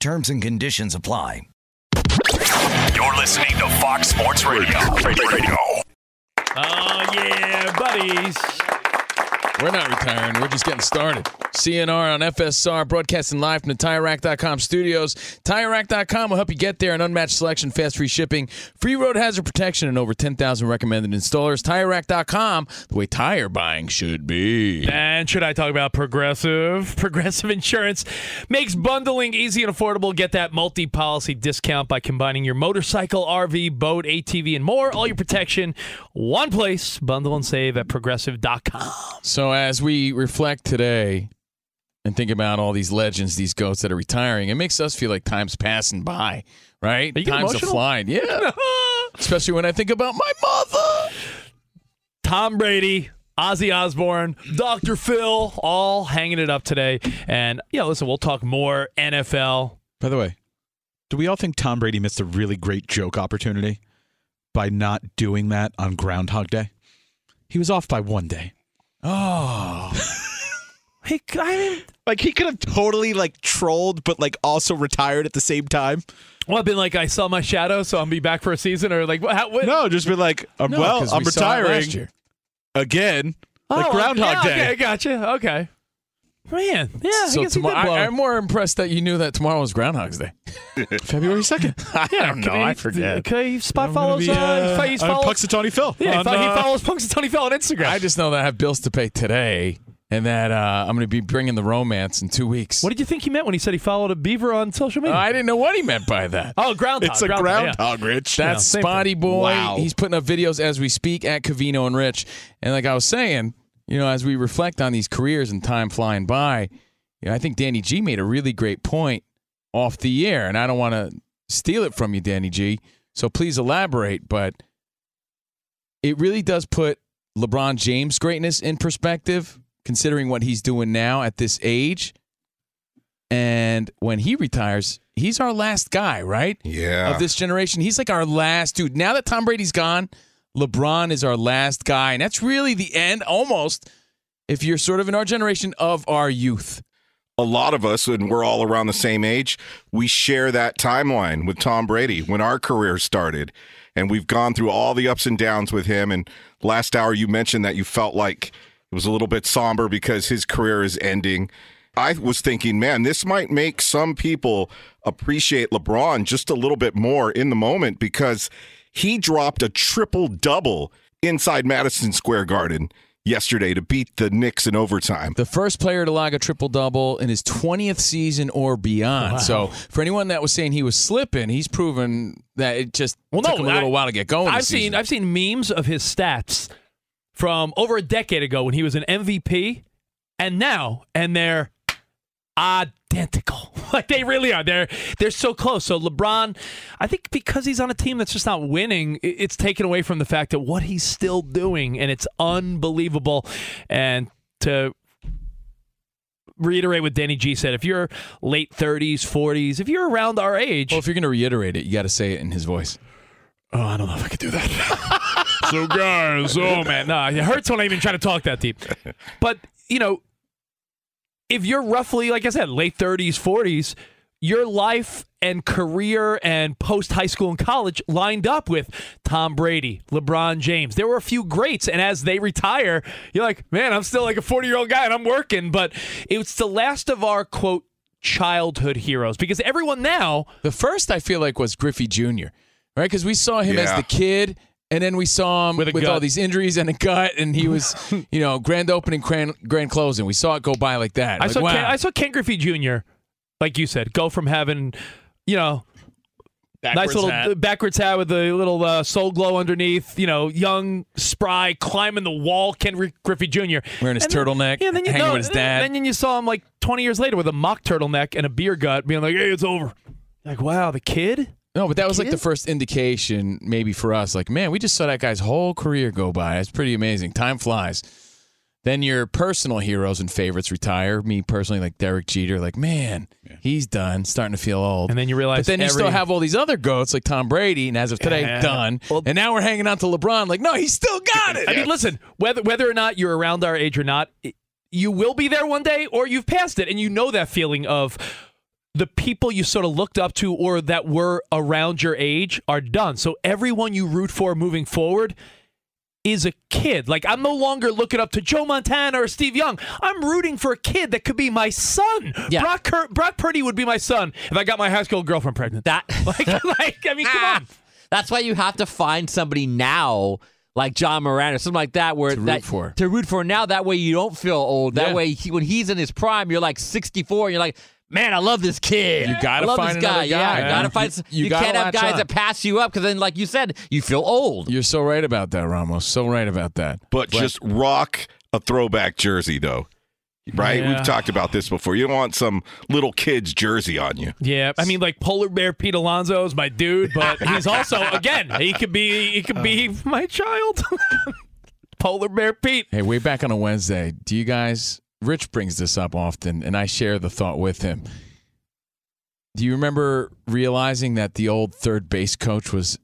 Terms and conditions apply. You're listening to Fox Sports Radio. Radio. Oh, yeah, buddies. We're not retiring. We're just getting started. CNR on FSR, broadcasting live from the TireRack.com studios. TireRack.com will help you get there. An unmatched selection, fast free shipping, free road hazard protection, and over 10,000 recommended installers. TireRack.com, the way tire buying should be. And should I talk about Progressive? Progressive Insurance makes bundling easy and affordable. Get that multi policy discount by combining your motorcycle, RV, boat, ATV, and more. All your protection, one place. Bundle and save at progressive.com. So as we reflect today and think about all these legends, these goats that are retiring, it makes us feel like time's passing by, right? Are you getting Time's a flying. Yeah. Especially when I think about my mother. Tom Brady, Ozzy Osbourne, Dr. Phil, all hanging it up today. And, yeah, listen, we'll talk more NFL. By the way, do we all think Tom Brady missed a really great joke opportunity by not doing that on Groundhog Day? He was off by one day. Oh. Hey, I mean, Like he could have totally like trolled, but like also retired at the same time. well, I've been like, I saw my shadow, so I'll be back for a season, or like, what? How, what? No, just been like, um, No, well, 'cause I'm we saw it last retiring year. again, Oh, like Groundhog yeah, Day. Okay, gotcha. Okay. Man, yeah, I So guess he did tomorrow, blow. I, am more impressed that you knew that tomorrow was Groundhog's Day. February second. yeah, don't know, I forget. Okay, spot I'm follows. be, uh, uh, he on follows. Punxsutawney Phil. yeah, he on, fo- he uh, follows Punxsutawney Phil on Instagram. I just know that I have bills to pay today, and that uh, I'm going to be bringing the romance in two weeks. what did you think he meant when he said he followed a beaver on social Uh, media? I didn't know what he meant by that. oh, groundhog. It's a groundhog, yeah. Rich. That's same Spotty thing. Boy. Wow. He's putting up videos as we speak at Covino and Rich. And like I was saying, you know, as we reflect on these careers and time flying by, you know, I think Danny G made a really great point off the air. And I don't want to steal it from you, Danny G. So please elaborate. But it really does put LeBron James' greatness in perspective, considering what he's doing now at this age. And when he retires, he's our last guy, right? Yeah. of this generation. He's like our last dude. Now that Tom Brady's gone, LeBron is our last guy. And that's really the end, almost, if you're sort of in our generation, of our youth. a lot of us, and we're all around the same age, we share that timeline with Tom Brady when our career started. And we've gone through all the ups and downs with him. And last hour, you mentioned that you felt like it was a little bit somber because his career is ending. I was thinking, man, this might make some people appreciate LeBron just a little bit more in the moment because he dropped a triple double inside Madison Square Garden yesterday to beat the Knicks in overtime. The first player to log a triple double in his 20th season or beyond. So for anyone that was saying he was slipping, he's proven that it just Well, took no, him a little I- while to get going. I've seen season. I've seen memes of his stats from over a decade ago when he was an MVP, and now, and they're identical. like they really are. They're they're so close. So LeBron, I think because he's on a team that's just not winning, it's taken away from the fact that what he's still doing, and it's unbelievable. And to reiterate what Danny G said. If you're late 30s, 40s, if you're around our age, Well, if you're going to reiterate it, you got to say it in his voice. Oh, I don't know if I could do that. so, guys, oh man, nah, it hurts when I even try to talk that deep. But you know, if you're roughly, like I said, late 30s, 40s, your life and career and post high school and college lined up with Tom Brady, LeBron James. There were a few greats, and as they retire, you're like, man, I'm still like a 40 year old guy and I'm working. But it's the last of our quote childhood heroes because everyone now The first I feel like was Griffey Jr. Right, because we saw him as the kid, and then we saw him With with, all these injuries and a gut, and he was, you know, grand opening, grand, grand closing. We saw it go by like that. I Like, saw wow. Ken, I saw Ken Griffey Jr. Like you said, go from having, you know, nice little backwards hat with a little uh, soul glow underneath. You know, young, spry, climbing the wall. Ken Griffey Jr. Wearing his And then- turtleneck, yeah, then you hanging no, with his dad. Then, then you saw him like 20 years later with a mock turtleneck and a beer gut, being like, "Hey, it's over." Like, wow, the kid. No, but that was like the first indication, maybe for us. Like, man, we just saw that guy's whole career go by. It's pretty amazing. Time flies. Then your personal heroes and favorites retire. Me personally, like Derek Jeter, like, man, he's done, starting to feel old. And then you realize but then you every- still have all these other goats like Tom Brady, and as of today, Yeah. done. Well- and now we're hanging on to LeBron. Like, no, he's still got it. I mean, listen, whether whether or not you're around our age or not, it- you will be there one day, or you've passed it, and you know that feeling of the people you sort of looked up to or that were around your age are done. So everyone you root for moving forward is a kid. Like I'm no longer looking up to Joe Montana or Steve Young. I'm rooting for a kid that could be my son. Yeah. Brock Cur- Brock Purdy would be my son if I got my high school girlfriend pregnant. That like, like I mean, come ah. on. That's why you have to find somebody now, like Ja Morant or something like that, where To root that, for. to root for now. That way you don't feel old. That Yeah. way he, when he's in his prime, you're like 64, and you're like, man, I love this kid. You gotta I love find this guy. another Yeah, guy, you gotta man. find. You- You, you gotta can't have guys on. that pass you up because then, like you said, you feel old. You're so right about that, Ramos. So right about that. But just rock a throwback jersey, though. Right? Yeah. We've talked about this before. You don't want some little kid's jersey on you. Yeah, I mean, like Polar Bear Pete Alonso is my dude, but he's also again he could be he could be uh. my child. Polar Bear Pete. Hey, way back on a Wednesday, do you guys? Rich brings this up often, and I share the thought with him. Do you remember realizing that the old third base coach was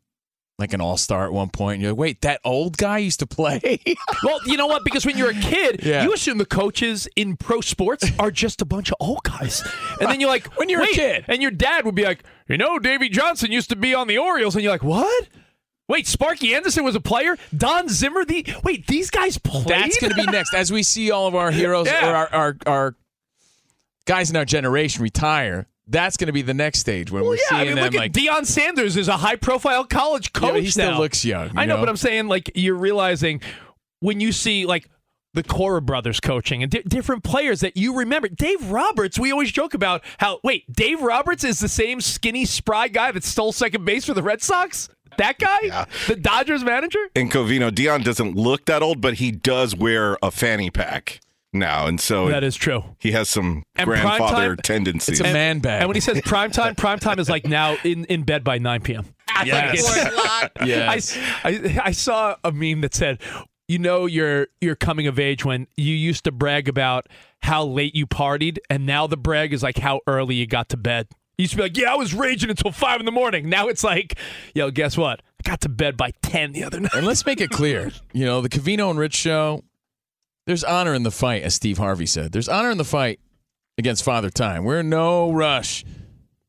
like an all star at one point? And you're like, wait, that old guy used to play? Well, you know what? Because when you're a kid, Yeah. you assume the coaches in pro sports are just a bunch of old guys, and then you're like, When you're a kid. and your dad would be like, you know, Davey Johnson used to be on the Orioles, and you're like, what? Wait, Sparky Anderson was a player. Don Zimmer, the wait, these guys played. That's going to be next. As we see all of our heroes Yeah. or our, our, our guys in our generation retire, that's going to be the next stage when Well, we're yeah, seeing I mean, them look like. at Deion Sanders is a high-profile college coach Yeah, he still now. looks young, you I know, know? but I'm saying like you're realizing when you see like the Cora brothers coaching and di- different players that you remember. Dave Roberts, we always joke about how wait, Dave Roberts is the same skinny, spry guy that stole second base for the Red Sox. That guy, the Dodgers manager. And Covino, Deion doesn't look that old, but he does wear a fanny pack now. And so That is true. he has some And grandfather primetime- tendencies. It's a man bag. And when he says prime time, prime time is like now in, in bed by 9 p.m. Yes. I, yes. I, I saw a meme that said, "You know, you're you're coming of age when you used to brag about how late you partied, and now the brag is like how early you got to bed." You used to be like, "Yeah, I was raging until five in the morning." Now it's like, "Yo, guess what? I got to bed by ten the other night." And let's make it clear, you know, the Covino and Rich show, there's honor in the fight, as Steve Harvey said. There's honor in the fight against Father Time. We're in no rush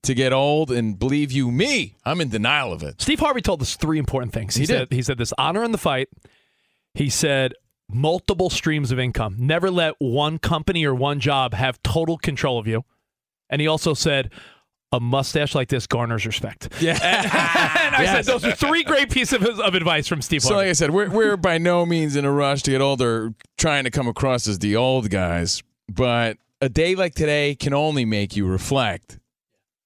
to get old, and believe you me, I'm in denial of it. Steve Harvey told us three important things. He, He said did. he said this honor in the fight. He said multiple streams of income. Never let one company or one job have total control of you. And he also said a mustache like this garners respect. Yeah. and I said those are three great pieces of, of advice from Steve So, like I said, we're, we're by no means in a rush to get older, trying to come across as the old guys. But a day like today can only make you reflect.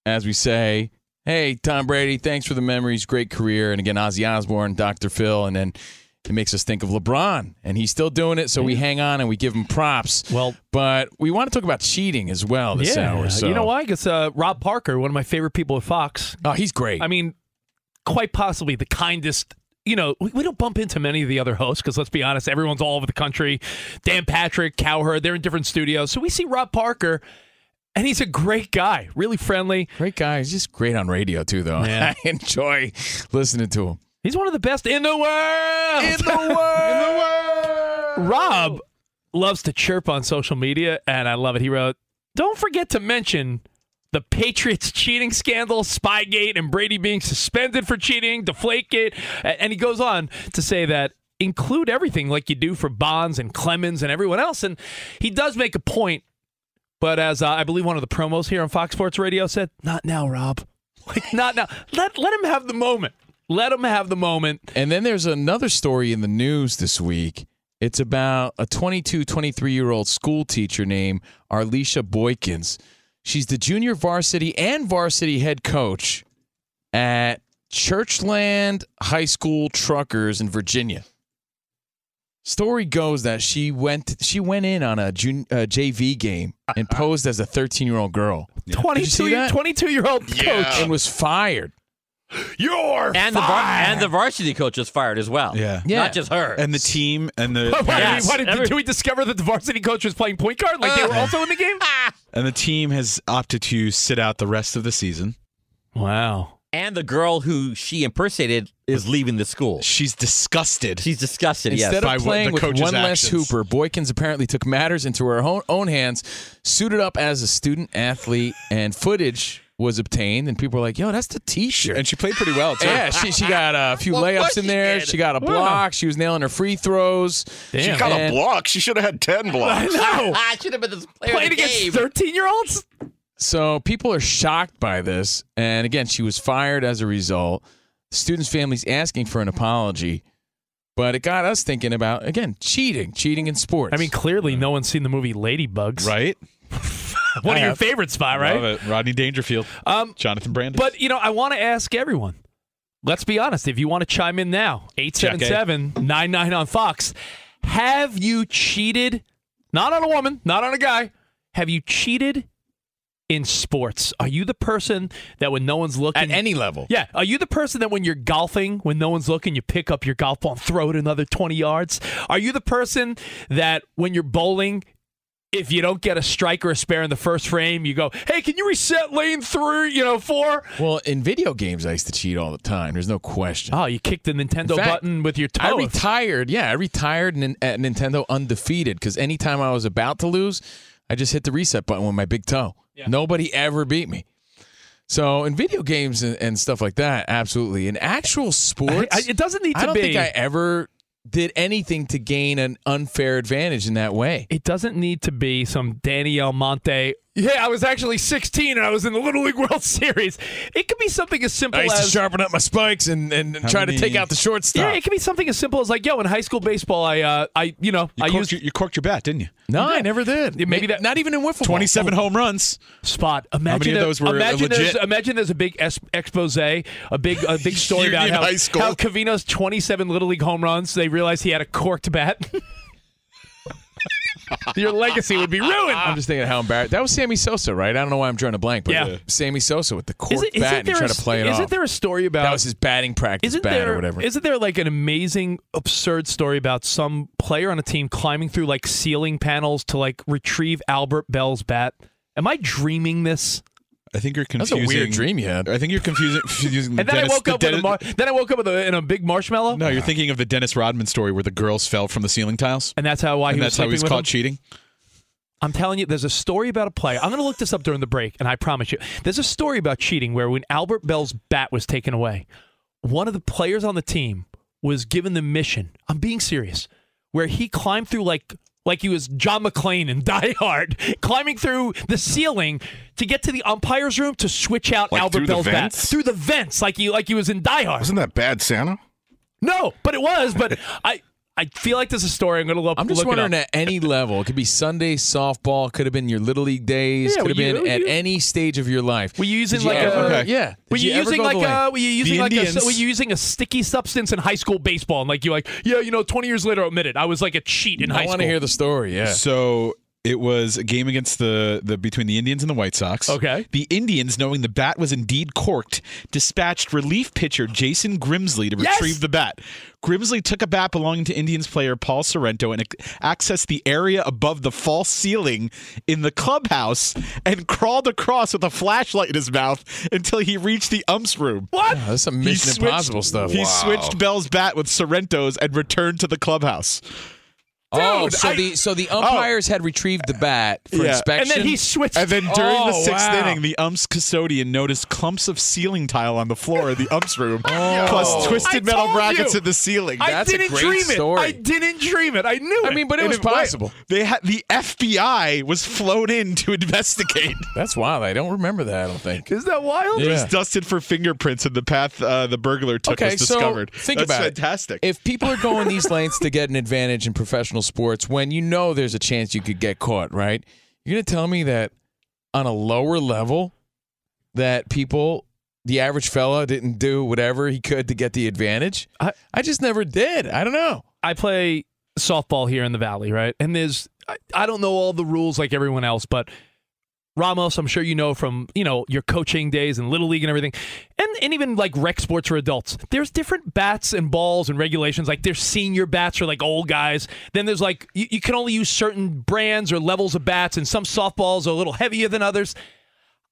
As we say, hey, Tom Brady, thanks for the memories, great career. And again, Ozzy Osbourne, Dr. Phil, and then it makes us think of LeBron. And he's still doing it, so we hang on and we give him props. Well- but we want to talk about cheating as well this hour. So. you know why? Because uh, Rob Parker, one of my favorite people at Fox, Oh, he's great. I mean, quite possibly the kindest you know, we, we don't bump into many of the other hosts because let's be honest, everyone's all over the country. Dan Patrick, Cowherd, they're in different studios. So we see Rob Parker, and he's a great guy, really friendly. Great guy. He's just great on radio too, though. Yeah. I enjoy listening to him. He's one of the best in the world. In the world. in the world. Rob loves to chirp on social media, and I love it. He wrote, Don't forget to mention the Patriots cheating scandal, Spygate, and Brady being suspended for cheating, Deflategate. A- And he goes on to say that include everything like you do for Bonds and Clemens and everyone else. And he does make a point, but as uh, I believe one of the promos here on Fox Sports Radio said, not now, Rob. Like, not now. Let, let him have the moment. Let him have the moment. And then there's another story in the news this week. It's about a 22, 23 year old school teacher named Arlisha Boykins. She's the junior varsity and varsity head coach at Churchland High School Truckers in Virginia. Story goes that she went she went in on a jun, uh, JV game and posed as a 13 year old girl. Did 22, 22 year old coach. and was fired. You're And the var- and the varsity coach was fired as well. Yeah. Yeah. Not just her. And the team and the Why, Yes. did, did, Every- did we discover that the varsity coach was playing point guard? Like they were also in the game? and the team has opted to sit out the rest of the season. Wow. and the girl who she impersonated is leaving the school. She's disgusted. She's disgusted. Instead yes. of what playing with coach's one less hooper, Boykins apparently took matters into her own, own hands, suited up as a student athlete, and footage was obtained. And people were like, "Yo, that's the T-shirt." and she played pretty well too. yeah, she she got a few What layups in she there. getting? She got a block. She was nailing her free throws. She Damn. got a And- block. She should have had 10 blocks. No. I should have been this player Playing of the against 13 year olds? So people are shocked by this. And again, she was fired as a result. The students' families asking for an apology. But it got us thinking about again cheating, cheating in sports. I mean, clearly no one's seen the movie Ladybugs. Right? One I of your favorite favorites, spot, right? Love it. Rodney Dangerfield. Um, Jonathan Brandis. But, you know, I want to ask everyone. Let's be honest. If you want to chime in now, 877 99 on Fox. Have you cheated? Not on a woman, not on a guy. Have you cheated in sports? Are you the person that when no one's looking. at any level. Yeah. Are you the person that when you're golfing, when no one's looking, you pick up your golf ball and throw it another 20 yards? Are you the person that when you're bowling, if you don't get a strike or a spare in the first frame, you go, hey, can you reset lane three, you know, four? Well, in video games, I used to cheat all the time. There's no question. Oh, you kicked the Nintendo fact, button with your toe. I retired. Yeah, I retired at Nintendo undefeated because anytime I was about to lose, I just hit the reset button with my big toe. Yeah. Nobody ever beat me. So in video games and, and stuff like that, absolutely. In actual sports, I- it doesn't need to be. I don't be. think I ever did anything to gain an unfair advantage in that way. it doesn't need to be some Danny Almonte. Yeah, I was actually 16 and I was in the Little League World Series. It could be something as simple I used to as sharpen up my spikes and, and try to take out the shortstop. yeah, it could be something as simple as like, yo, in high school baseball, I, uh, I, you know, you, I corked used your, you corked your bat, didn't you? no, I never did. Yeah, maybe that- not even in wiffle ball. 27 home runs. spot. Imagine many of a- those were imagine legit? There's, imagine there's a big es- expose, a big a big story about Union how, High School. how Covino's 27 little league home runs. They realized he had a corked bat. Your legacy would be ruined. I'm just thinking how embarrassed. That was Sammy Sosa, right? I don't know why I'm drawing a blank, but Yeah. Sammy Sosa with the Is cork it- isn't bat and he there tried a- to play it Isn't off. there a story about that was his batting practice isn't bat there or whatever. Isn't there like an amazing absurd story about some player on a team climbing through like ceiling panels to like retrieve Albert Belle's bat? Am I dreaming this? I think you're confusing. That's a weird dream you had. I think you're confusing. confusing And then Dennis, I woke the up with a mar- then I woke up with a, in a big marshmallow. No, you're thinking of the Dennis Rodman story where the girls fell from the ceiling tiles. And that's how why and he was that's how he was sleeping with caught them? cheating. I'm telling you, there's a story about a player. I'm going to look this up during the break, and I promise you, there's a story about cheating where when Albert Belle's bat was taken away, one of the players on the team was given the mission. I'm being serious, where he climbed through like like he was John McClane in Die Hard, climbing through the ceiling to get to the umpire's room to switch out Like Albert Belle's bat vents? through the vents, like he like he was in Die Hard. Wasn't that bad, Santa? No, but it was. But I I feel like there's a story. I'm going to look. I'm just look wondering it up. at any level. It could be Sunday softball. Could have been your little league days. Yeah, could have were you- been at you- any stage of your life. Were you using like ever- a- Okay. yeah? Were Did you, using like a were you using like a, were you using a sticky substance in high school baseball and like you like yeah you know 20 years later admit it I was like a cheat in I high school. I want to hear the story. Yeah. So It was a game against the, the between the Indians and the White Sox. Okay. The Indians, knowing the bat was indeed corked, dispatched relief pitcher Jason Grimsley to Yes! retrieve the bat. Grimsley took a bat belonging to Indians player Paul Sorrento and ac- accessed the area above the false ceiling in the clubhouse and crawled across with a flashlight in his mouth until he reached the umps room. What? Oh, that's some He Mission switched- Impossible stuff. He switched Belle's bat with Sorrento's and returned to the clubhouse. Oh, so I- the so the umpires had retrieved the bat for Yeah. inspection. And then he switched. And then during the Oh, sixth wow. inning, the umps custodian noticed clumps of ceiling tile on the floor of the umps room, plus twisted I metal told brackets you. in the ceiling. I That's a didn't great dream story. it. I didn't dream it. I knew it. I mean, but it And was it- wait, possible. They had the FBI was flown in to investigate. That's wild. I don't remember that. I don't think. is that wild? It was dusted for fingerprints, and the path uh, the burglar took Okay, was so discovered. think That's about it. fantastic. If people are going these lengths to get an advantage in professional sports, when you know there's a chance you could get caught, right? You're gonna tell me that on a lower level, that people, the average fella, didn't do whatever he could to get the advantage. I- I just never did. I don't know. I play softball here in the valley, right? And there's I, I don't know all the rules like everyone else, but Ramos, I'm sure you know from you know your coaching days and little league and everything, and and even like rec sports for adults. There's different bats and balls and regulations. Like there's senior bats for like old guys. Then there's like you, you can only use certain brands or levels of bats, and some softballs are a little heavier than others.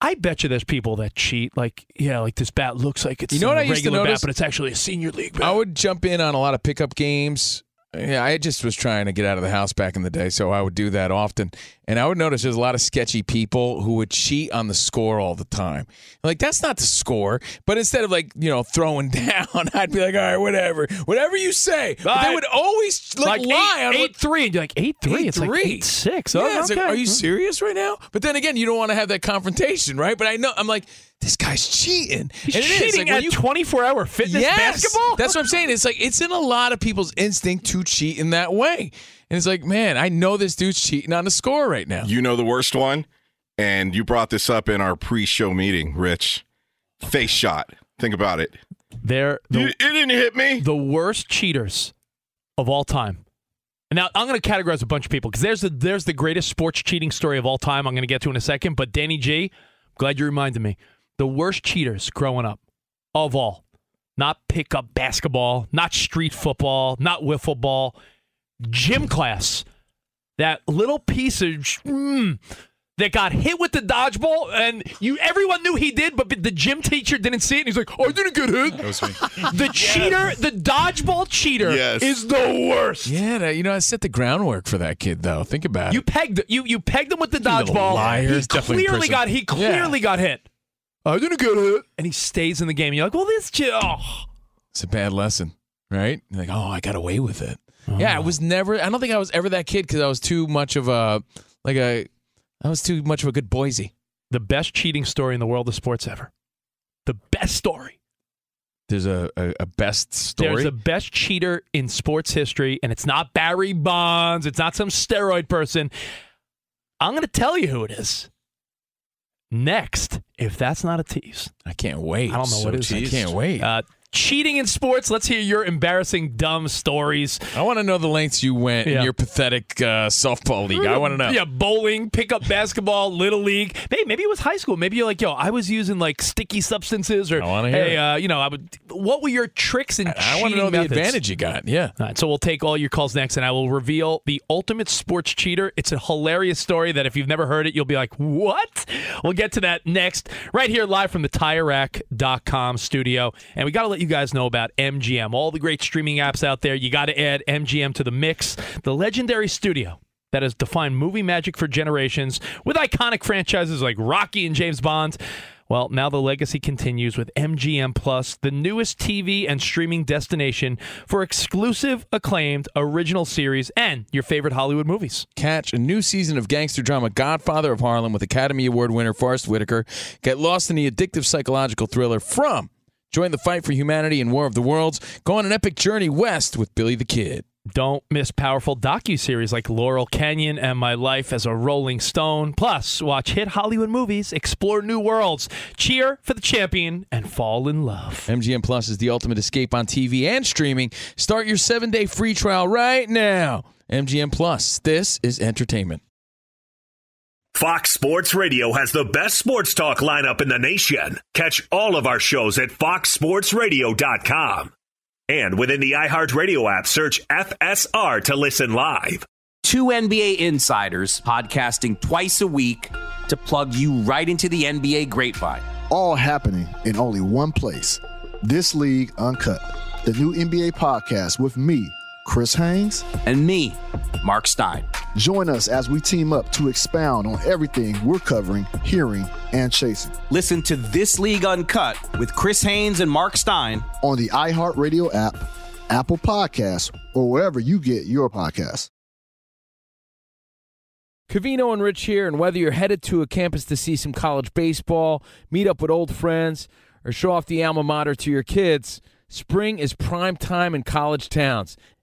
I bet you there's people that cheat. Like yeah, like this bat looks like it's You know what a I used to regular notice? bat, but it's actually a senior league bat. I would jump in on a lot of pickup games. Yeah, I just was trying to get out of the house back in the day, so I would do that often. And I would notice there's a lot of sketchy people who would cheat on the score all the time. Like that's not the score, but instead of like you know throwing down, I'd be like, all right, whatever, whatever you say. But they would always like, like lie eight, on eight what. three, and you're like eight three. It's like 8-3. eight six. Oh, Yeah, it's like, are you serious right now? But then again, you don't want to have that confrontation, right? But I know I'm like, this guy's cheating. He's and it is. cheating Like, at you- 24 hour fitness Yes, basketball. That's what I'm saying. It's like it's in a lot of people's instinct to cheat in that way. And it's like, man, I know this dude's cheating on the score right now. You know the worst one? And you brought this up in our pre show meeting, Rich. Face shot. Think about it. They're You- the, it didn't hit me. the worst cheaters of all time. And now I'm going to categorize a bunch of people because there's the there's the greatest sports cheating story of all time. I'm going to get to in a second. But Danny G, glad you reminded me. The worst cheaters growing up of all, not pickup basketball, not street football, not wiffle ball, gym class. That little piece of mm, that got hit with the dodgeball, and you everyone knew he did, but the gym teacher didn't see it. And he's like, "Oh, I didn't get hit." that was me. The cheater, the dodgeball cheater, Yes. is the worst. Yeah, that- you know, I set the groundwork for that kid, though. Think about You it. pegged you you pegged him with the dodgeball. liar. He He's clearly got he clearly got hit. I didn't get it. and he stays in the game. You're like, well, this kid. Oh. It's a bad lesson, right? You're like, oh, I got away with it. Oh. Yeah, I was never. I don't think I was ever that kid because I was too much of a like a. I was too much of a good Boise. The best cheating story in the world of sports ever. The best story. There's a, a, a best story. There's the best cheater in sports history, and it's not Barry Bonds. It's not some steroid person. I'm going to tell you who it is. Next, if that's not a tease. I can't wait. I don't know So what it is. I can't wait. Uh, cheating in sports. Let's hear your embarrassing, dumb stories. I want to know the lengths you went Yeah. in your pathetic uh, softball league. I want to know. Yeah, bowling, pickup basketball, little league. Maybe, maybe it was high school. Maybe you're like, yo, I was using like sticky substances, or I hey, uh, you know, I would. What were your tricks and I want to know the advantage you got. Yeah. All right, so we'll take all your calls next, and I will reveal the ultimate sports cheater. It's a hilarious story that if you've never heard it, you'll be like, "What?" We'll get to that next, right here, live from the tire TireRack.com studio, and we got to let you guys know about MGM. All the great streaming apps out there, you got to add MGM to the mix. The legendary studio that has defined movie magic for generations with iconic franchises like Rocky and James Bond. Well, now the legacy continues with MGM Plus, the newest TV and streaming destination for exclusive, acclaimed original series and your favorite Hollywood movies. Catch a new season of gangster drama Godfather of Harlem with Academy Award winner Forest Whitaker. Get lost in the addictive psychological thriller from Join the fight for humanity in War of the Worlds. Go on an epic journey west with Billy the Kid. Don't miss powerful docu-series like Laurel Canyon and My Life as a Rolling Stone. Plus, watch hit Hollywood movies, explore new worlds, cheer for the champion, and fall in love. MGM Plus is the ultimate escape on TV and streaming. Start your seven day free trial right now. MGM Plus. This is entertainment. Fox Sports Radio has the best sports talk lineup in the nation. Catch all of our shows at foxsportsradio.com. And within the iHeartRadio app, search FSR to listen live. Two NBA insiders podcasting twice a week to plug you right into the NBA grapevine. All happening in only one place. This League Uncut, the new NBA podcast with me, Chris Haynes, And me, Mark Stein. Join us as we team up to expound on everything we're covering, hearing, and chasing Listen to This League Uncut with Chris Haynes and Mark Stein. on the iHeartRadio app, Apple Podcasts, or wherever you get your podcasts. Covino and Rich here, and whether you're headed to a campus to see some college baseball, meet up with old friends, or show off the alma mater to your kids, spring is prime time in college towns.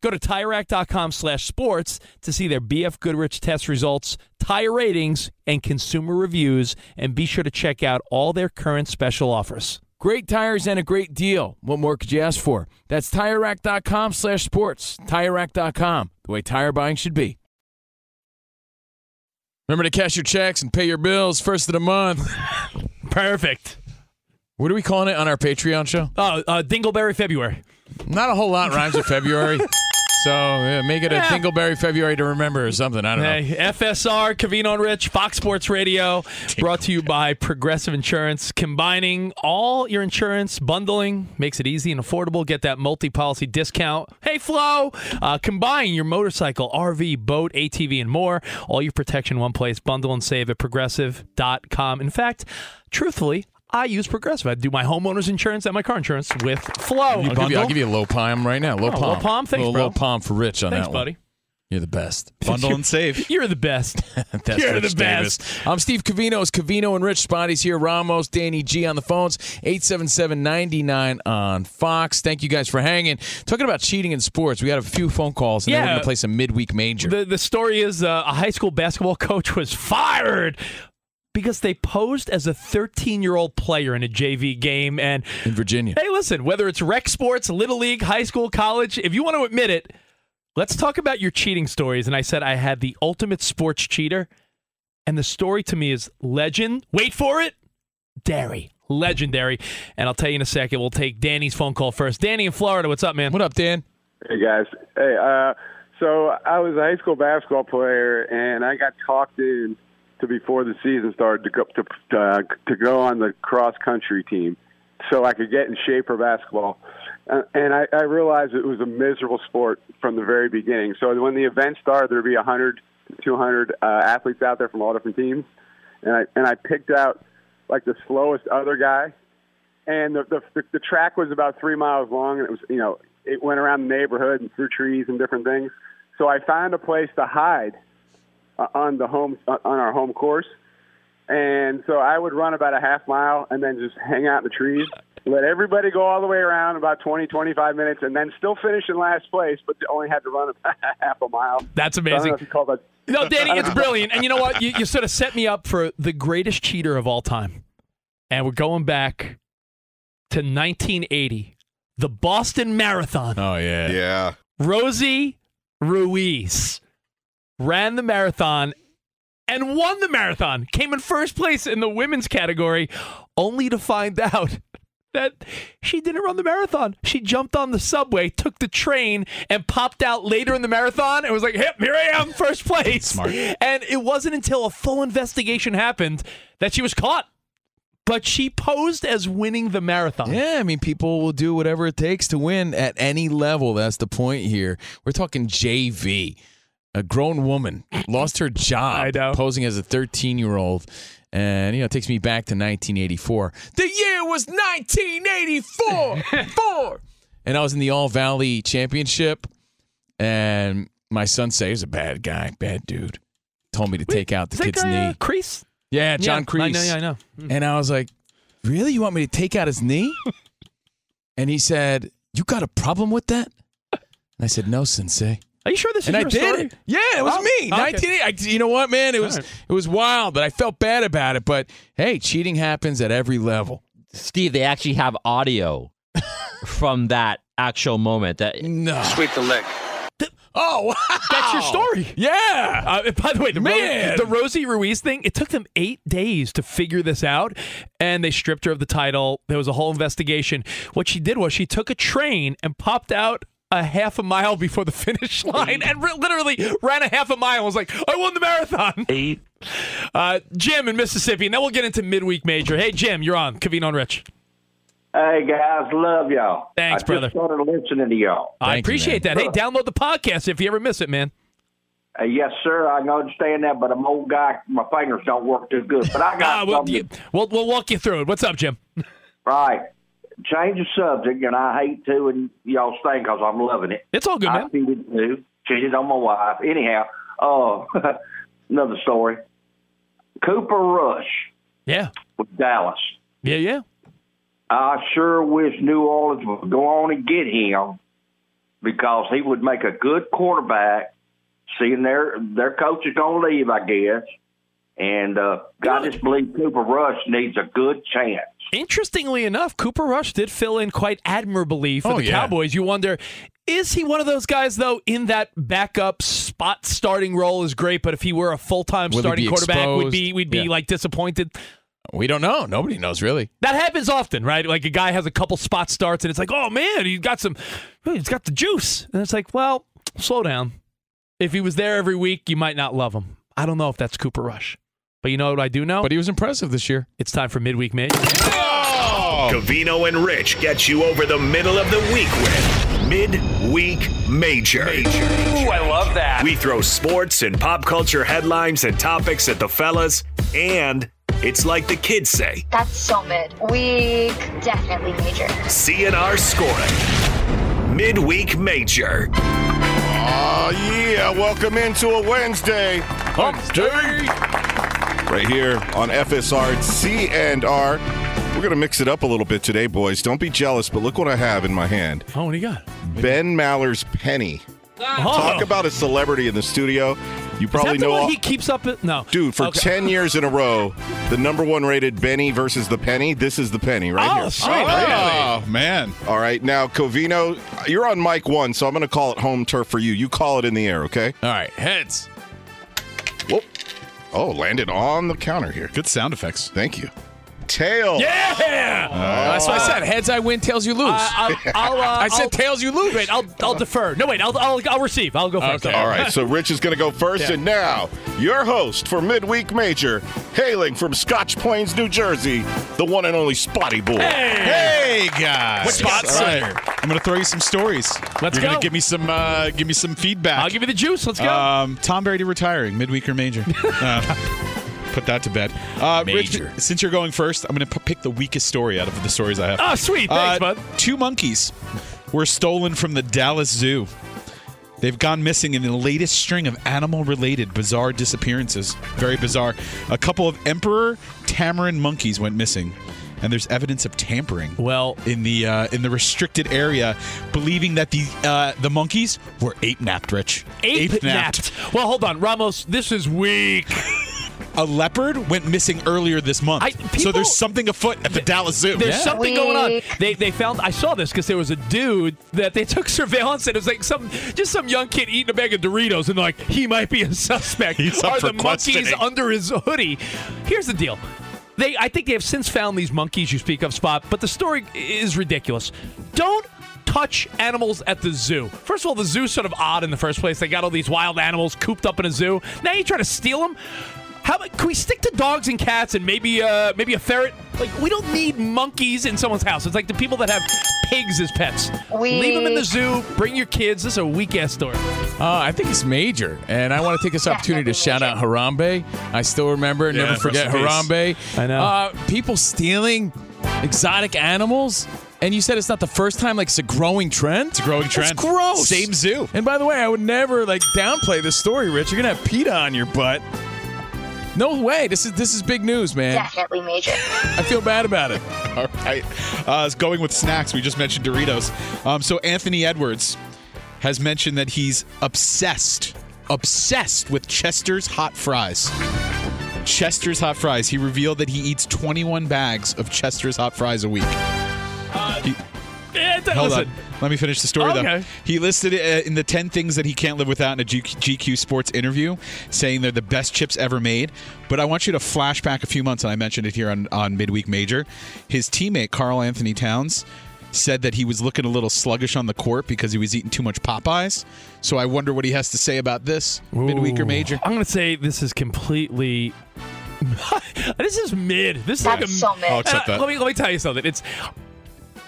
Go to TireRack.com slash sports to see their BF Goodrich test results, tire ratings, and consumer reviews, and be sure to check out all their current special offers. Great tires and a great deal. What more could you ask for? That's TireRack.com slash sports. TireRack.com, the way tire buying should be. Remember to cash your checks and pay your bills first of the month. Perfect. What are we calling it on our Patreon show? Oh, uh, Dingleberry February. Not a whole lot rhymes with February. So yeah, make it a Yeah. Dingleberry February to remember or something. I don't know. Hey, FSR, Covino and Rich, Fox Sports Radio, brought to you by Progressive Insurance. Combining all your insurance bundling makes it easy and affordable. Get that multi policy discount. Hey, Flo! Uh, combine your motorcycle, RV, boat, ATV, and more. All your protection in one place. Bundle and save at progressive.com. In fact, truthfully, I use Progressive. I do my homeowner's insurance and my car insurance with Flo. I'll give, you, I'll give you a low palm right now. Low Oh, palm. low palm? Thanks, Little bro. Low palm for Rich on Thanks, that one. buddy. You're the best. Bundle and save. You're the best. That's You're Rich the Davis. best. I'm Steve Covino. It's Covino and Rich Spotty's here. Ramos, Danny G on the phones. 877-99 on Fox. Thank you guys for hanging. Talking about cheating in sports, we got a few phone calls, and then we're going to play some midweek major. The the story is uh, a high school basketball coach was fired because they posed as a 13 year old player in a JV game. And in Virginia. hey, listen, whether it's rec sports, little league, high school, college, if you want to admit it, let's talk about your cheating stories. And I said I had the ultimate sports cheater. And the story to me is legend. Wait for it. Dairy. Legendary. And I'll tell you in a second. We'll take Danny's phone call first. Danny in Florida. What's up, man? What up, Dan? Hey guys. Hey, uh, so I was a high school basketball player, and I got talked in to before the season started to go to uh, to go on the cross country team, so I could get in shape for basketball. Uh, and I, I realized it was a miserable sport from the very beginning. So when the event started, there'd be 100 to 200 uh, athletes out there from all different teams, and I and I picked out like the slowest other guy, and the the, the track was about three miles long, and it was you know it went around the neighborhood and through trees and different things. So I found a place to hide uh, on the home uh, on our home course, and so I would run about a half mile and then just hang out in the trees. Let everybody go all the way around about 20, 25 minutes, and then still finish in last place, but only had to run about half a mile. That's So I don't amazing. know if you call that No, Danny, it's brilliant. And you know what? You, you sort of set me up for the greatest cheater of all time. And we're going back to 1980, the Boston Marathon. Oh yeah. Yeah. Rosie Ruiz ran the marathon and won the marathon, came in first place in the women's category, only to find out that she didn't run the marathon. She jumped on the subway, took the train, and popped out later in the marathon and was like, yep, here I am, first place. Smart. And it wasn't until a full investigation happened that she was caught. But she posed as winning the marathon. Yeah, I mean, people will do whatever it takes to win at any level. That's the point here. We're talking JV. A grown woman lost her job posing as a 13 year old. And, you know, it takes me back to 1984. The year was 1984. Four. And I was in the All Valley Championship. And my son say he's a bad guy, bad dude. Told me to take out the kid's guy, knee. uh, Kreese? yeah, John yeah, Kreese. I know, yeah, I know. And I was like, Really? You want me to take out his knee? and he said, You got a problem with that? And I said, No, Sensei. Are you sure this is I your did story? it. Yeah, it was Oh, me. okay. 1980. I, you know what, man? It was All right. it was wild, but I felt bad about it. But hey, cheating happens at every level. Steve, they actually have audio from that actual moment. That No. Sweep the leg. Oh, wow. That's your story. Yeah. Uh, by the way, the, Ro- Man. the Rosie Ruiz thing, it took them eight days to figure this out, and they stripped her of the title. There was a whole investigation. What she did was she took a train and popped out a half a mile before the finish line and re- literally ran a half a mile and was like, I won the marathon. Eight. Uh, Jim in Mississippi, and then we'll get into midweek major. Hey, Jim, you're on. Covino and Rich. Hey guys, love y'all. Thanks, I brother. Just started listening to y'all. I Thank you, appreciate that. Hey, download the podcast if you ever miss it, man. Uh, yes, sir. I can understand that, but I'm old guy. My fingers don't work too good. But I got Uh, we'll, something. you- we'll, we'll walk you through it. What's up, Jim? Right. Change the subject, and I hate to, and y'all thing because I'm loving it. It's all good, I man. cheated too. Cheated on my wife. Anyhow, uh, another story. Cooper Rush Yeah. with Dallas. Yeah, yeah. I sure wish New Orleans would go on and get him because he would make a good quarterback. Seeing their their coach is going to leave, I guess, and uh, I just believe Cooper Rush needs a good chance. Interestingly enough, Cooper Rush did fill in quite admirably for Oh, the yeah. Cowboys. You wonder, is he one of those guys though in that backup spot starting role is great, but if he were a full time starting quarterback, would be we'd be Yeah. like disappointed. We don't know. Nobody knows really. That happens often, right? Like a guy has a couple spot starts and it's like, oh man, he's got some, he's got the juice, and it's like, well, slow down. If he was there every week, you might not love him. I don't know if that's Cooper Rush, but you know what I do know? But he was impressive this year. it's time for midweek major. Oh! Covino and Rich get you over the middle of the week with Midweek Major. Ooh, I love that. We throw sports and pop culture headlines and topics at the fellas, and it's like the kids say That's so mid. We definitely major. CNR scoring. Midweek Major. Oh, yeah. Welcome into a Wednesday. Wednesday. Right here on FSR C and R. We're going to mix it up a little bit today, boys. Don't be jealous, but look what I have in my hand. Oh, what do you got? Ben Maller's penny. Oh. Talk about a celebrity in the studio. You Is probably that the know one all- he keeps up? At? No, Dude, for Okay. 10 years in a row, the number one rated Benny versus the penny. This is the penny right Oh, here. sweet. Oh, man. All right. Now, Covino, you're on mic one, so I'm going to call it home turf for you. You call it in the air, okay? All right, heads. Oh, landed on the counter here. Good sound effects. Thank you. Tail. Yeah. That's what I said. Heads I win, tails you lose. Uh, I'll, I'll, uh, I said I'll- tails you lose. Wait, I'll I'll defer. No, wait, I'll I'll, I'll receive. I'll go first. Okay. All right, so Rich is going to go first, Yeah. and now your host for Midweek Major, hailing from Scotch Plains, New Jersey, the one and only Spotty Boy. Hey guys! What spot, All right. I'm going to throw you some stories. Let's You're gonna go. give me some. Uh, give me some feedback. I'll give you the juice. Let's go. Um, Tom Brady retiring midweek or major. Uh, put that to bed. Uh, Rich, since you're going first, I'm going to p- pick the weakest story out of the stories I have. oh, sweet. Thanks, Uh, bud. Two monkeys were stolen from the Dallas Zoo. They've gone missing in the latest string of animal related bizarre disappearances. Very bizarre. A couple of emperor tamarin monkeys went missing. And there's evidence of tampering. Well- in the uh, in the restricted area, believing that the uh, the monkeys were ape napped, Rich. Ape napped. Well, hold on, Ramos. This is weak. A leopard went missing earlier this month. I- so there's something afoot at the Dallas Zoo. There's something going on. They they found I saw this because there was a dude that they took surveillance and it was like some just some young kid eating a bag of Doritos and they're like he might be a suspect. He's up Are for the monkeys under his hoodie? Here's the deal. They I think they have since found these monkeys you speak of, Spot. But the story is ridiculous. Don't touch animals at the zoo. First of all, the zoo's sort of odd in the first place. They got all these wild animals cooped up in a zoo. Now you try to steal them. How about can we stick to dogs and cats and maybe uh maybe a ferret? Like we don't need monkeys in someone's house. It's like the people that have pigs as pets. Leave them in the zoo. Bring your kids. This is a weak ass story. Uh, I think it's major, and I want to take this opportunity to shout out Harambe. I still remember, Yeah, never forget. Harambe. I know. Uh, people stealing exotic animals, and you said it's not the first time. Like it's a growing trend. It's a growing trend. It's gross. Same zoo. And by the way, I would never like downplay this story, Rich. You're gonna have PETA on your butt. No way. This is this is big news, man. Definitely major. I feel bad about it. All right. Uh, it's going with snacks. We just mentioned Doritos. Um, so Anthony Edwards has mentioned that he's obsessed, obsessed with Chester's hot fries. Chester's hot fries. He revealed that he eats 21 bags of Chester's hot fries a week. He- Hold listen, on. Let me finish the story, Okay. though. He listed it uh, in the 10 things that he can't live without in a GQ Sports interview, saying they're the best chips ever made. But I want you to flashback a few months, and I mentioned it here on, on Midweek Major. His teammate, Karl-Anthony Towns, said that he was looking a little sluggish on the court because he was eating too much Popeyes. So I wonder what he has to say about this, Midweek or Major. I'm going to say this is completely. this is mid. This is like a. That's so mid. I'll accept Uh, that. Let me let me tell you something. It's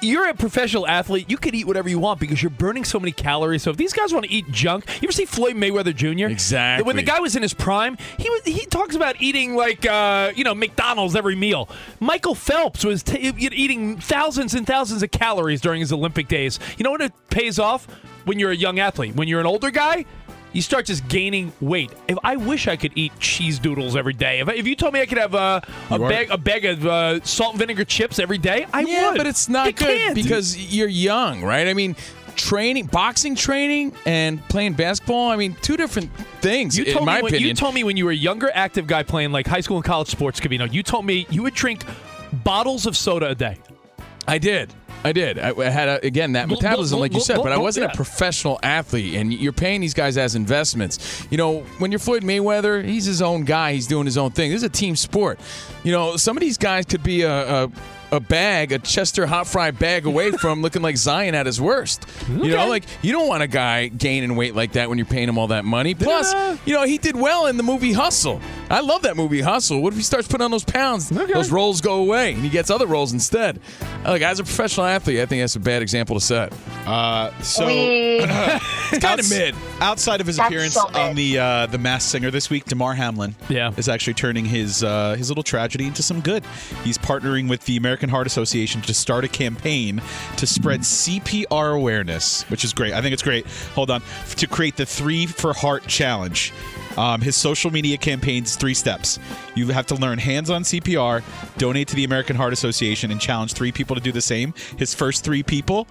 you're a professional athlete. You can eat whatever you want because you're burning so many calories. So if these guys want to eat junk, you ever see Floyd Mayweather Jr. Exactly. When the guy was in his prime, he was, he talks about eating like uh, you know McDonald's every meal. Michael Phelps was t- eating thousands and thousands of calories during his Olympic days. You know what it pays off when you're a young athlete. When you're an older guy. You start just gaining weight. If I wish I could eat cheese doodles every day. If, if you told me I could have uh, a bag a bag of uh, salt and vinegar chips every day, I yeah, would. but it's not good can't. because you're young, right? I mean, training, boxing training, and playing basketball. I mean, two different things. You in told my me when, opinion. you told me when you were a younger active guy playing like high school and college sports, Covino, you told me you would drink bottles of soda a day. I did. I did. I, I had a, again that metabolism, like you said, but I wasn't yeah. a professional athlete, and you're paying these guys as investments. You know, when you're Floyd Mayweather, he's his own guy. He's doing his own thing. This is a team sport. You know, some of these guys could be a. a a bag, a Chester hot fry bag away from looking like Zion at his worst. You know, like you don't want a guy gaining weight like that when you're paying him all that money. Plus, Yeah. you know, he did well in the movie Hustle. I love that movie Hustle. What if he starts putting on those pounds? Okay. Those rolls go away and he gets other rolls instead. Like as a professional athlete, I think that's a bad example to set. Uh, so We It's kind of mid. Outside of his That's appearance so on the uh, the Masked Singer this week, Damar Hamlin Yeah. is actually turning his uh, his little tragedy into some good. He's partnering with the American Heart Association to start a campaign to spread CPR awareness, which is great. I think it's great. Hold on, to create the Three for Heart challenge. Um, his social media campaign's three steps. You have to learn hands-on CPR, donate to the American Heart Association, and challenge three people to do the same. His first three people.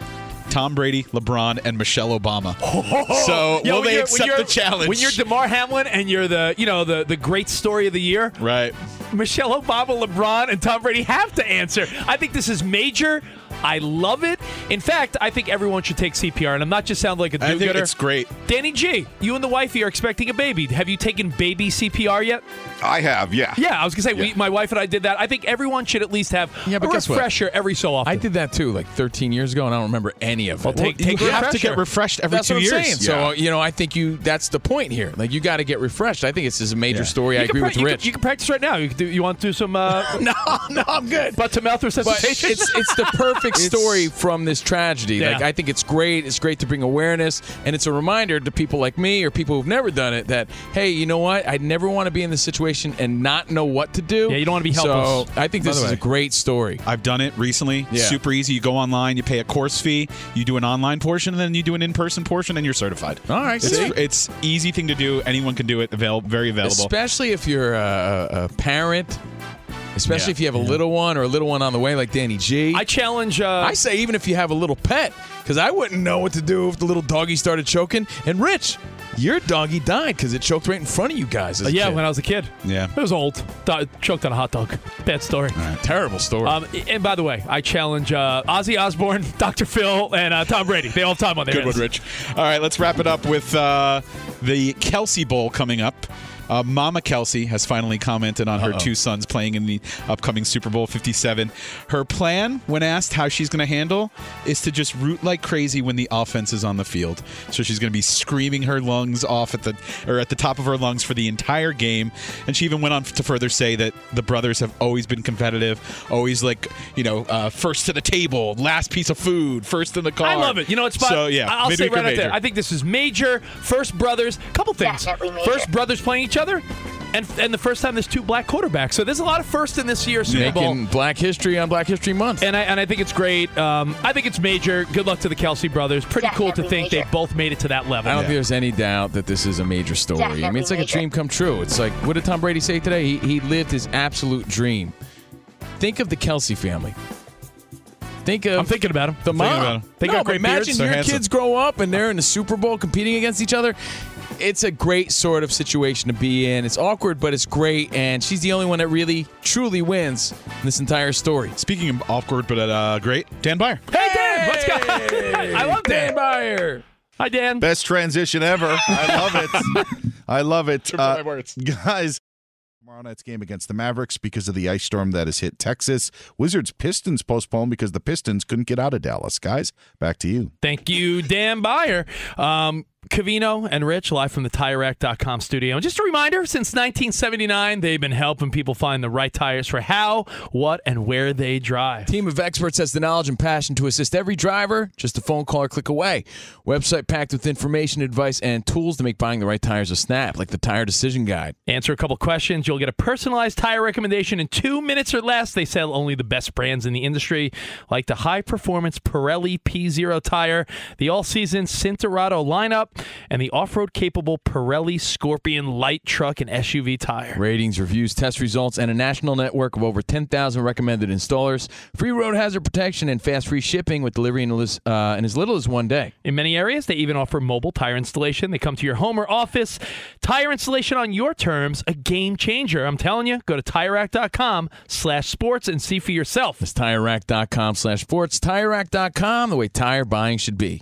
Tom Brady, LeBron, and Michelle Obama. So will they accept the challenge? When you're Damar Hamlin and you're the you know the the great story of the year, right. Michelle Obama, LeBron, and Tom Brady have to answer. I think this is major. I love it. In fact, I think everyone should take CPR, and I'm not just sounding like a think do-gooder. I think it's great. Danny G, you and the wifey are expecting a baby. Have you taken baby CPR yet? I have, yeah. Yeah, I was gonna say we, my wife and I did that. I think everyone should at least have Yeah, but a guess what? refresher every so often. I did that too, like 13 years ago, and I don't remember any of it. Well, take- take you have to get refreshed every That's two what I'm years. saying. So you know, I think you. That's the point here. Like you got to get refreshed. I think this is a major Yeah. story. I You can agree pra- with you Rich. Can, you can practice right now. You can do. You want to do some? Uh, no, no, I'm good. butt to mouth But resuscitation. it's it's the perfect story from this tragedy. Yeah. Like I think it's great. It's great to bring awareness, and it's a reminder to people like me or people who've never done it that hey, you know what? I never want to be in this situation and not know what to do. Yeah, you don't wanna be helpless. So. I think this is way- a great story. I've done it recently. Yeah. Super easy. You go online, you pay a course fee, you do an online portion, and then you do an in-person portion, and you're certified. All right, It's, see? it's easy thing to do. Anyone can do it. Avail- very available. Especially if you're a, a parent. Especially Yeah. if you have a little one or a little one on the way, like Danny G. I challenge. Uh, I say even if you have a little pet, because I wouldn't know what to do if the little doggy started choking. And Rich, your doggy died because it choked right in front of you guys. As uh, yeah, when I was a kid. Yeah. It was old. Di- choked on a hot dog. Bad story. terrible story. Um, and by the way, I challenge uh, Ozzy Osbourne, Dr. Phil, and uh, Tom Brady. They all have time on their Good one. Rich. All right, let's wrap it up with uh, the Kelce Bowl coming up. Uh, Mama Kelce has finally commented on her Uh-oh. two sons playing in the upcoming Super Bowl 57. Her plan, when asked how she's going to handle, is to just root like crazy when the offense is on the field. So she's going to be screaming her lungs off at the or at the top of her lungs for the entire game. And she even went on to further say that the brothers have always been competitive, always like you know uh, first to the table, last piece of food, first in the car. I love it. You know what, Spot? So yeah, I'll say right out there. I think this is major. First brothers. Couple things. Definitely. First brothers playing each other, and and the first time there's two black quarterbacks. So there's a lot of first in this year's Super Bowl. Making Black History on Black History Month. And I, and I think it's great. Um, I think it's major. Good luck to the Kelce brothers. Pretty cool to think major. they both made it to that level. I don't think there's any doubt that this is a major story. I mean, it's like a dream come true. It's like, what did Tom Brady say today? He, he lived his absolute dream. Think of the Kelce family. Think of I'm thinking about him. the I'm mom. thinking about. They no, got great imagine beards. your They're handsome. kids grow up and they're in the Super Bowl competing against each other. It's a great sort of situation to be in. It's awkward, but it's great. And she's the only one that really, truly wins in this entire story. Speaking of awkward, but uh, great, Dan Beyer. Hey Dan, let's go. I love Dan Dan. Beyer. Hi Dan. Best transition ever. I love it. I love it. Took Uh, my words. guys, tomorrow night's game against the Mavericks because of the ice storm that has hit Texas. Wizards Pistons postponed because the Pistons couldn't get out of Dallas. Guys, back to you. Thank you, Dan Beyer. Um, Covino and Rich, live from the TireRack.com studio. And just a reminder since 1979, they've been helping people find the right tires for how, what, and where they drive. Team of experts has the knowledge and passion to assist every driver just a phone call or click away. Website packed with information, advice, and tools to make buying the right tires a snap, like the Tire Decision Guide. Answer a couple questions. You'll get a personalized tire recommendation in two minutes or less. They sell only the best brands in the industry, like the high performance Pirelli P0 tire, the all season Cinturato lineup, and the off road capable Pirelli Scorpion light truck and SUV tire. Ratings, reviews, test results, and a national network of over 10,000 recommended installers. Free road hazard protection and fast free shipping with delivery in, as- uh, in as little as one day. In many areas, they even offer mobile tire installation. They come to your home or office. Tire installation on your terms, a game changer. I'm telling you, go to TireRack.com slash sports and see for yourself. That's TireRack.com slash sports. TireRack.com, the way tire buying should be.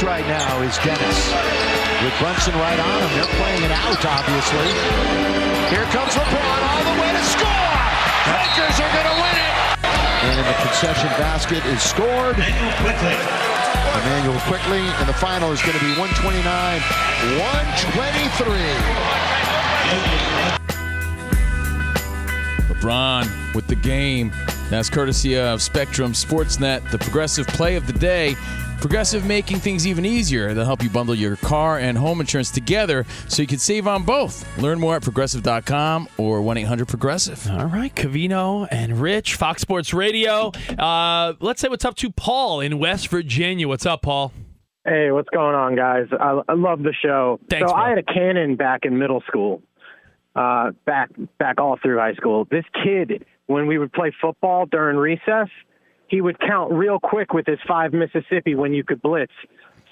Cat right now is Dennis. With Brunson right on him, they're playing it out, obviously. Here comes LeBron all the way to score! Lakers are going to win it! And in the concession basket is scored. Emmanuel quickly manual quickly, and the final is going to be 129 123. LeBron with the game. That's courtesy of Spectrum Sportsnet, the progressive play of the day. Progressive making things even easier. They'll help you bundle your car and home insurance together so you can save on both. Learn more at progressive.com or 1 800 Progressive. All right, Covino and Rich, Fox Sports Radio. Uh, let's say what's up to Paul in West Virginia. What's up, Paul? Hey, what's going on, guys? I, I love the show. Thanks, so bro. I had a cannon back in middle school, uh, back back all through high school. This kid, when we would play football during recess, he would count real quick with his five Mississippi when you could blitz.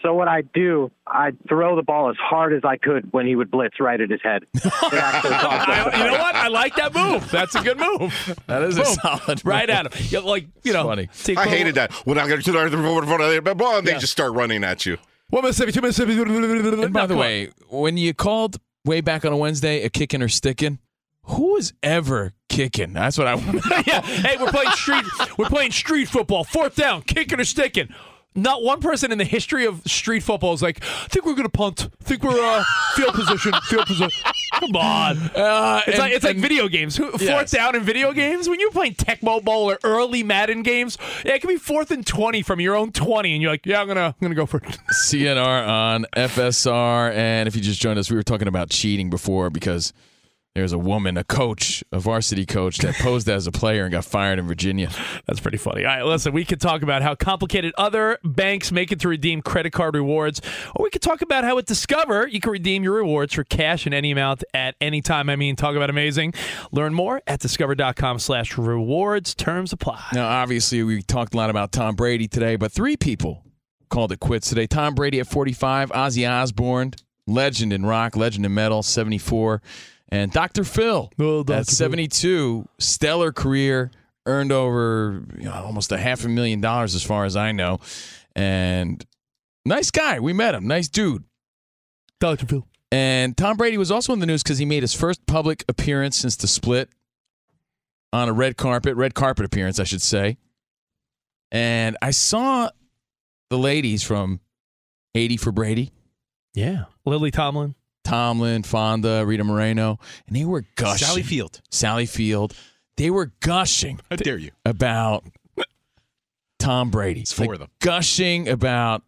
So what I'd do, I'd throw the ball as hard as I could when he would blitz right at his head. It actually cost us. I- you know what? I like that move. That's a good move. That is a solid Right move. at him. Yeah, like, you know, funny. take I hated that. When I got to the ball, and they just start running at you. One Mississippi, two Mississippi. And by the way, when you called way back on a Wednesday a kicking or sticking, who who is ever kicking? That's what I want. yeah. Hey, we're playing street. We're playing street football. Fourth down, kicking or sticking. Not one person in the history of street football is like, I think we're gonna punt. I think we're uh, field position. Field position. Come on. Uh, it's and- like it's like video games. Fourth Yes. down in video games. When you're playing Tecmo Bowl or early Madden games, yeah, it can be fourth and twenty from your own twenty, and you're like, yeah, I'm gonna I'm gonna go for it. CNR on FSR. And if you just joined us, we were talking about cheating before because there's a woman, a coach, a varsity coach that posed as a player and got fired in Virginia. That's pretty funny. All right, listen, we could talk about how complicated other banks make it to redeem credit card rewards, or we could talk about how at Discover you can redeem your rewards for cash in any amount at any time. I mean, talk about amazing. Learn more at discover.com slash rewards. Terms apply. Now, obviously, we talked a lot about Tom Brady today, but three people called it quits today. Tom Brady at 45, Ozzy Osbourne, legend in rock, legend in metal, 74, and Dr. Phil oh, at 72, stellar career, earned over you know, almost a half a million dollars as far as I know, and nice guy. We met him, nice dude. Dr. Phil. And Tom Brady was also in the news because he made his first public appearance since the split on a red carpet, red carpet appearance, I should say. And I saw the ladies from 80 for Brady. Yeah. Lily Tomlin. Tomlin, Fonda, Rita Moreno, and they were gushing. Sally Field. Sally Field. They were gushing How dare you? about Tom Brady. It's four Like, of them. Gushing about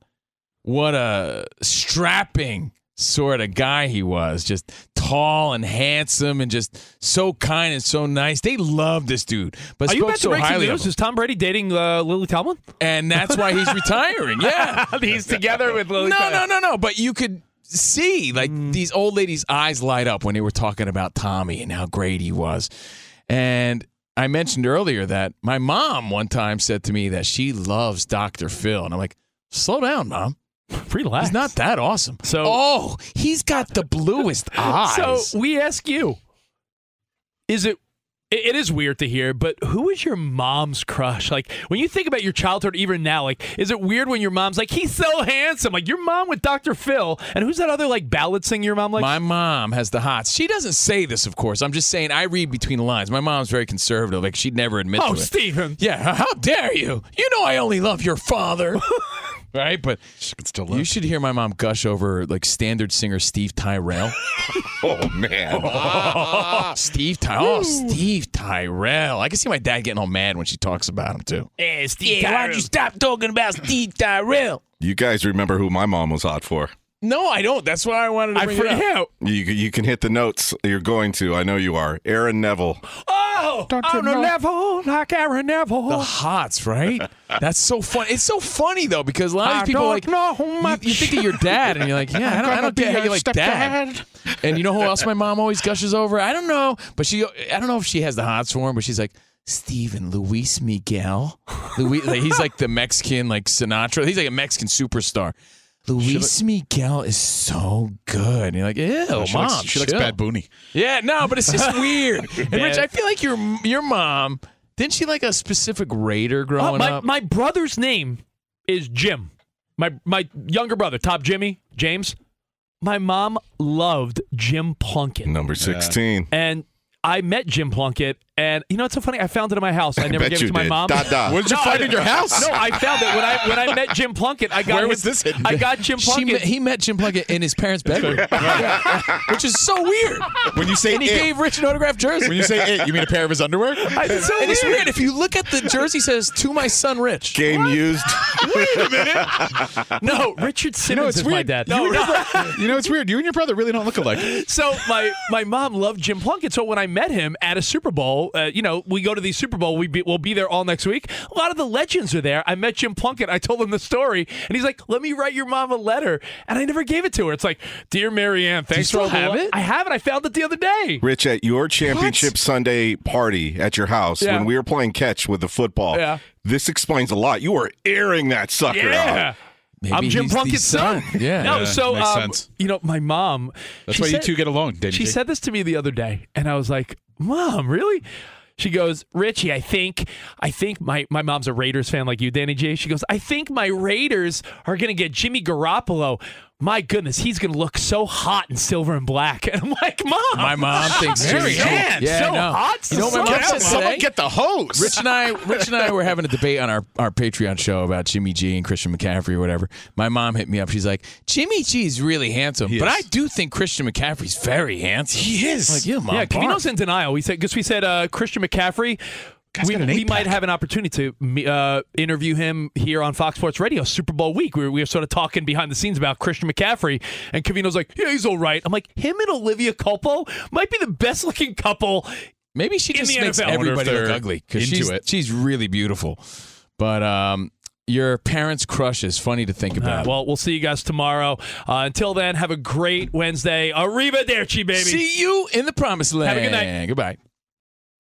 what a strapping sort of guy he was. Just tall and handsome and just so kind and so nice. They loved this dude. But Are you spoke about to so break some highly news? Is Tom Brady dating uh, Lily Tomlin? And that's why he's retiring. Yeah. He's together with Lily No, Tomlin. no, no, no. But you could see like mm. these old ladies' eyes light up when they were talking about Tommy and how great he was. And I mentioned earlier that my mom one time said to me that she loves Dr. Phil. And I'm like, slow down, mom. Relax. He's not that awesome. So- oh, he's got the bluest eyes. So we ask you: Is it It, is weird to hear, but who is your mom's crush? Like when you think about your childhood, even now, like is it weird when your mom's like, "He's so handsome"? Like your mom with Dr. Phil, and who's that other like ballad singer your mom like? My mom has the hots. She doesn't say this, of course. I'm just saying I read between the lines. My mom's very conservative. Like she'd never admit oh, to it. Stephen. Yeah, how dare you? You know I only love your father. right? But you should hear my mom gush over like standard singer Steve Tyrell. oh man. Steve Tyrell. Oh, Steve Tyrell. I can see my dad getting all mad when she talks about him too. Hey, Steve Yeah, why'd you stop talking about Steve Tyrell? You guys remember who my mom was hot for? No, I don't. That's why I wanted to I bring it up. You you can hit the notes. You're going to. I know you are. Aaron Neville. Oh, on the level like Aaron Neville. The hots, right? That's so fun. It's so funny though because a lot of I these people like you, you think of your dad and you're like, yeah, I don't, I don't get how you like dad. And you know who else my mom always gushes over? I don't know, but she I don't know if she has the hots for him, but she's like. Steven Luis Miguel, Luis, like, he's like the Mexican, like Sinatra. He's like a Mexican superstar. Luis Miguel is so good. And you're like, ew, she mom, likes, she likes chill." Bad Bunny. Yeah, no, but it's just weird. And Rich, I feel like your your mom didn't she like a specific Raider Uh, growing my, up? my brother's name is Jim. My my younger brother, Top Jimmy, James. My mom loved Jim Plunkett. Number 16. And I met Jim Plunkett, and you know it's so funny. I found it in my house. I never bet gave it to my did. mom. Dot, dot. What did you No, find I- in your house? No, I found it when I when I met Jim Plunkett. I got Where his- was this hidden? I got Jim Plunkett. met, he met Jim Plunkett in his parents' bedroom, Yeah. which is so weird. When you say And he it, gave Rich an autographed jersey. when you say it, you mean a pair of his underwear? I- it's so and it's weird. weird. If you look at the jersey, it says "To my son, Rich." Game used. Wait a minute. No, Richard Simmons You know, it's is weird. my dad. You, No, and no. your you know, it's weird. You and your brother really don't look alike. So my my mom loved Jim Plunkett. So when I met him at a Super Bowl, uh, you know, we go to the Super Bowl. We be, we'll be there all next week. A lot of the legends are there. I met Jim Plunkett. I told him the story, and he's like, "Let me write your mom a letter," and I never gave it to her. It's like, "Dear Marianne, thanks still for all the have lo-" it? I have it. I found it the other day. Rich, at your championship Sunday party at your house, Yeah. when we were playing catch with the football, Yeah. this explains a lot. You were airing that sucker Yeah. out. Maybe I'm Jim Plunkett's son. Yeah. No, Yeah, so makes um, sense. you know, my mom. That's she why you two get along, Danny She G. said this to me the other day, and I was like, "Mom, really?" She goes, "Richie, I think, I think my my mom's a Raiders fan like you, Danny J." She goes, "I think my Raiders are gonna get Jimmy Garoppolo. My goodness, he's gonna look so hot in silver and black." And I'm like, "Mom, My mom thinks Mary Jimmy- Ann, Yeah, so no. hot. You know what my so mom hot." said Someone get the hose. Rich and I, Rich and I were having a debate on our, our Patreon show about Jimmy G and Christian McCaffrey or whatever. My mom hit me up. She's like, Jimmy G is really handsome, He but is. I do think Christian McCaffrey's very handsome. He is. Like, yeah, mom. yeah, bark. Covino's in denial. We said because we said uh, Christian McCaffrey. Guy's we, got an we might have an opportunity to uh, interview him here on Fox Sports Radio Super Bowl week. We were, we were sort of talking behind the scenes about Christian McCaffrey, and Covino's like, "Yeah, he's all right." I'm like, "Him and Olivia Culpo might be the best looking couple." Maybe she in just the makes NFL. I wonder if everybody look they're ugly because she's, it. she's really beautiful. But um, your parents' crush is funny to think Uh, about. well, we'll see you guys tomorrow. Uh, until then, have a great Wednesday. Arrivederci, baby. See you in the promised land. Have a good night. Goodbye.